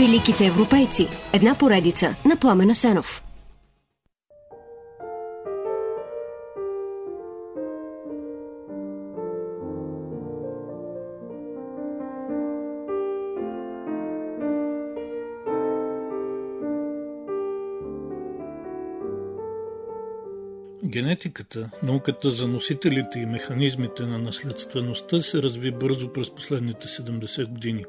Великите европейци. Една поредица на Пламена Сенов. Генетиката, науката за носителите и механизмите на наследствеността се разви бързо през последните 70 години.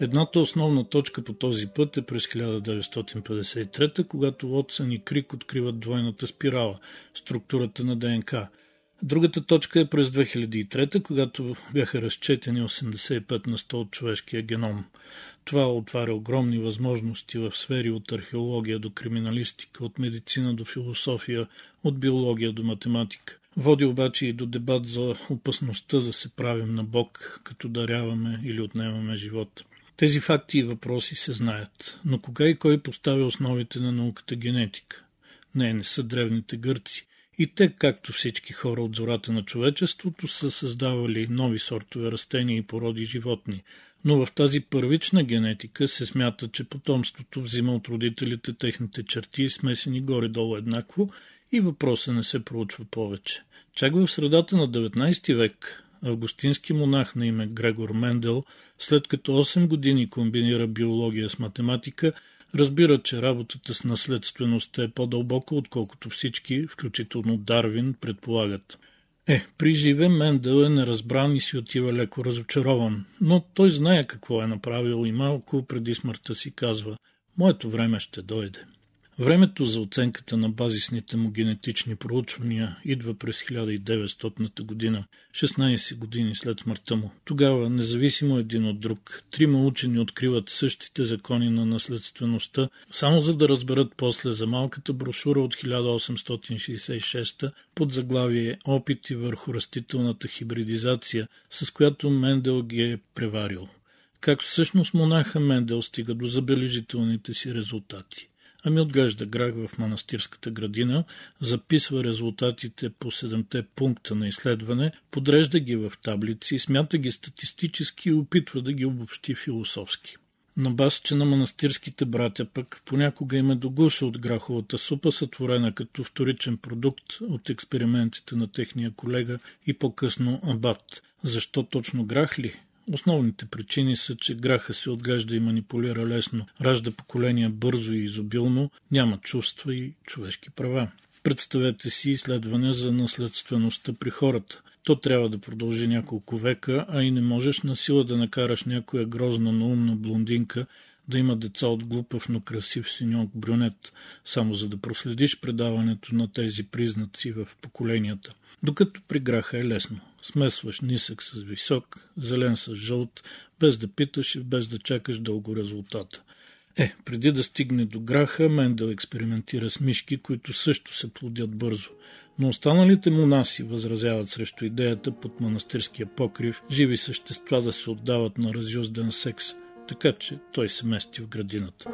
Едната основна точка по този път е през 1953, когато Уотсън и Крик откриват двойната спирала, структурата на ДНК. Другата точка е през 2003, когато бяха разчетени 85 на 100 от човешкия геном. Това отваря огромни възможности в сфери от археология до криминалистика, от медицина до философия, от биология до математика. Води обаче и до дебат за опасността да се правим на Бог, като даряваме или отнемаме живот. Тези факти и въпроси се знаят, но кога и кой поставя основите на науката генетика? Не, не са древните гърци. И те, както всички хора от зората на човечеството, са създавали нови сортове растения и породи животни, но в тази първична генетика се смята, че потомството взима от родителите техните черти, смесени горе-долу еднакво и въпросът не се проучва повече. Чак в средата на 19 век августински монах на име Грегор Мендел, след като 8 години комбинира биология с математика, разбира, че работата с наследствеността е по-дълбока, отколкото всички, включително Дарвин, предполагат. Е, при живе Мендел е неразбран и си отива леко разочарован, но той знае какво е направил и малко преди смъртта си казва «Моето време ще дойде». Времето за оценката на базисните му генетични проучвания идва през 1900 година, 16 години след смъртта му. Тогава, независимо един от друг, трима учени откриват същите закони на наследствеността, само за да разберат после за малката брошура от 1866 под заглавие Опити върху растителната хибридизация, с която Мендел ги е преварил. Как всъщност монаха Мендел стига до забележителните си резултати. Ами отглежда грах в манастирската градина, записва резултатите по седемте пункта на изследване, подрежда ги в таблици, смята ги статистически и опитва да ги обобщи философски. На бас, че на манастирските братя пък понякога им е догуша от граховата супа, сътворена като вторичен продукт от експериментите на техния колега и по-късно абат. Защо точно грах ли? Основните причини са, че граха се отглежда и манипулира лесно, ражда поколения бързо и изобилно, няма чувства и човешки права. Представете си изследване за наследствеността при хората. То трябва да продължи няколко века, а и не можеш на сила да накараш някоя грозна, но умна блондинка да има деца от глупав, но красив синьок брюнет, само за да проследиш предаването на тези признаци в поколенията. Докато при граха е лесно. Смесваш нисък с висок, зелен с жълт, без да питаш и без да чакаш дълго резултата. Е, преди да стигне до граха, Мендел експериментира с мишки, които също се плодят бързо. Но останалите монаси възразяват срещу идеята под манастирския покрив живи същества да се отдават на разюзден секс, така че той се мести в градината.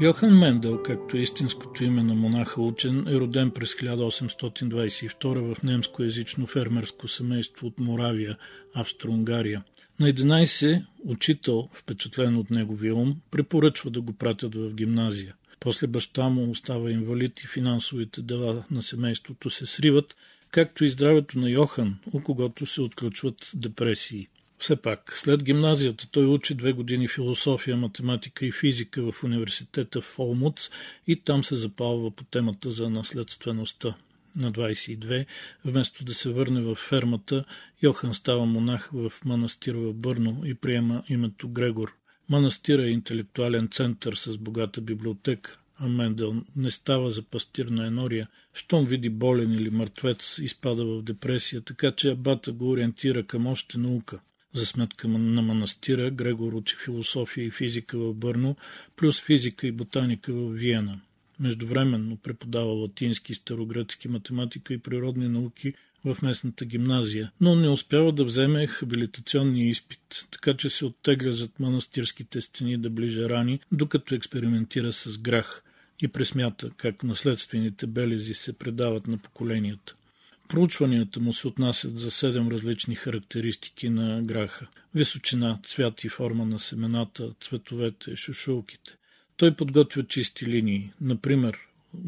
Йохан Мендел, както е истинското име на монаха учен, е роден през 1822 в немскоязично фермерско семейство от Моравия, Австро-Унгария. На 11 учител, впечатлен от неговия ум, препоръчва да го пратят в гимназия. После баща му остава инвалид и финансовите дела на семейството се сриват, както и здравето на Йохан, у когото се отключват депресии. Все пак, след гимназията той учи две години философия, математика и физика в университета в Олмуц и там се запалва по темата за наследствеността. На 22, вместо да се върне в фермата, Йохан става монах в манастир в Бърно и приема името Грегор. Манастира е интелектуален център с богата библиотека, а Мендел не става за пастир на енория. Щом види болен или мъртвец, изпада в депресия, така че абата го ориентира към още наука. За сметка на манастира Грегор учи философия и физика в Бърно, плюс физика и ботаника в Виена. Междувременно преподава латински, старогръцки, математика и природни науки в местната гимназия, но не успява да вземе хабилитационния изпит, така че се оттегля зад манастирските стени да ближе рани, докато експериментира с грах и пресмята как наследствените белези се предават на поколенията. Проучванията му се отнасят за седем различни характеристики на граха. Височина, цвят и форма на семената, цветовете, шушулките. Той подготвя чисти линии, например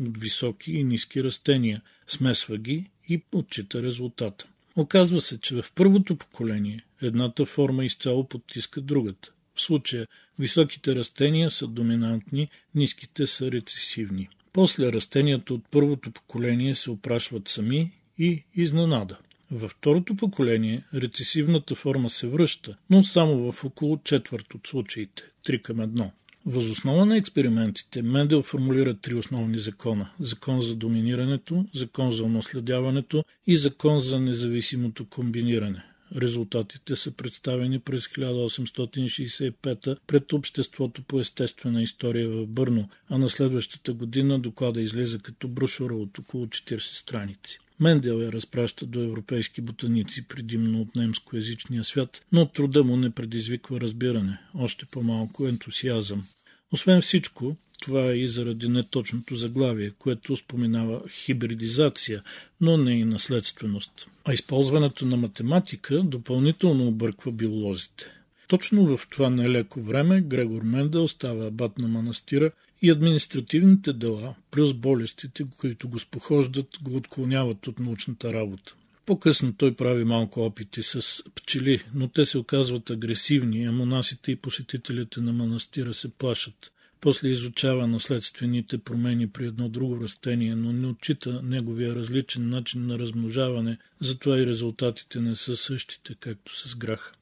от високи и ниски растения, смесва ги и отчита резултата. Оказва се, че в първото поколение едната форма изцяло потиска другата. В случая високите растения са доминантни, ниските са рецесивни. После растенията от първото поколение се опрашват сами и изненада. Във второто поколение рецесивната форма се връща, но само в около четвърт от случаите – 3 към 1. Възоснова на експериментите Мендел формулира три основни закона – закон за доминирането, закон за унаследяването и закон за независимото комбиниране. Резултатите са представени през 1865 пред Обществото по естествена история в Бърно, а на следващата година доклада излиза като брошура от около 40 страници. Мендел я разпраща до европейски ботаници, предимно от немскоязичния свят, но труда му не предизвиква разбиране, още по-малко ентусиазъм. Освен всичко, това е и заради неточното заглавие, което споменава хибридизация, но не и наследственост. А използването на математика допълнително обърква биолозите. Точно в това нелеко време Грегор Мендел става абат на манастира и административните дела, плюс болестите, които го спохождат, го отклоняват от научната работа. По-късно той прави малко опити с пчели, но те се оказват агресивни, а монасите и посетителите на манастира се плашат. После изучава наследствените промени при едно друго растение, но не отчита неговия различен начин на размножаване, затова и резултатите не са същите, както с граха.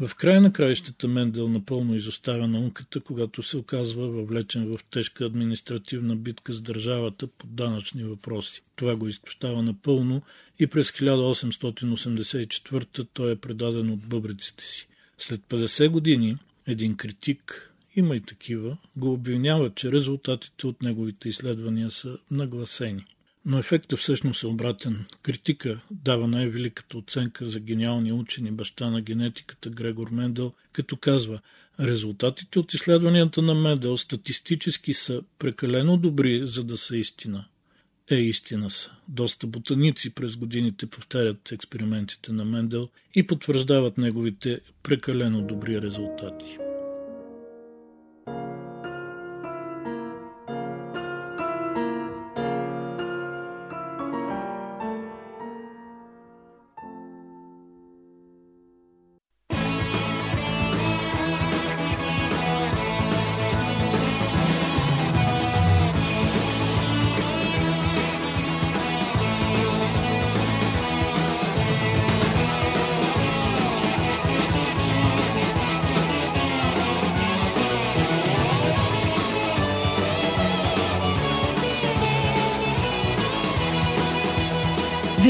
В края на краищата Мендел напълно изоставя науката, когато се оказва въвлечен в тежка административна битка с държавата по данъчни въпроси. Това го изтощава напълно и през 1884 той е предаден от бъбриците си. След 50 години един критик, има и такива, го обвинява, че резултатите от неговите изследвания са нагласени. Но ефектът всъщност е обратен. Критика дава най-великата оценка за гениалния учени баща на генетиката Грегор Мендел, като казва резултатите от изследванията на Мендел статистически са прекалено добри, за да са истина. Е, истина са. Доста ботаници през годините повтарят експериментите на Мендел и потвърждават неговите прекалено добри резултати.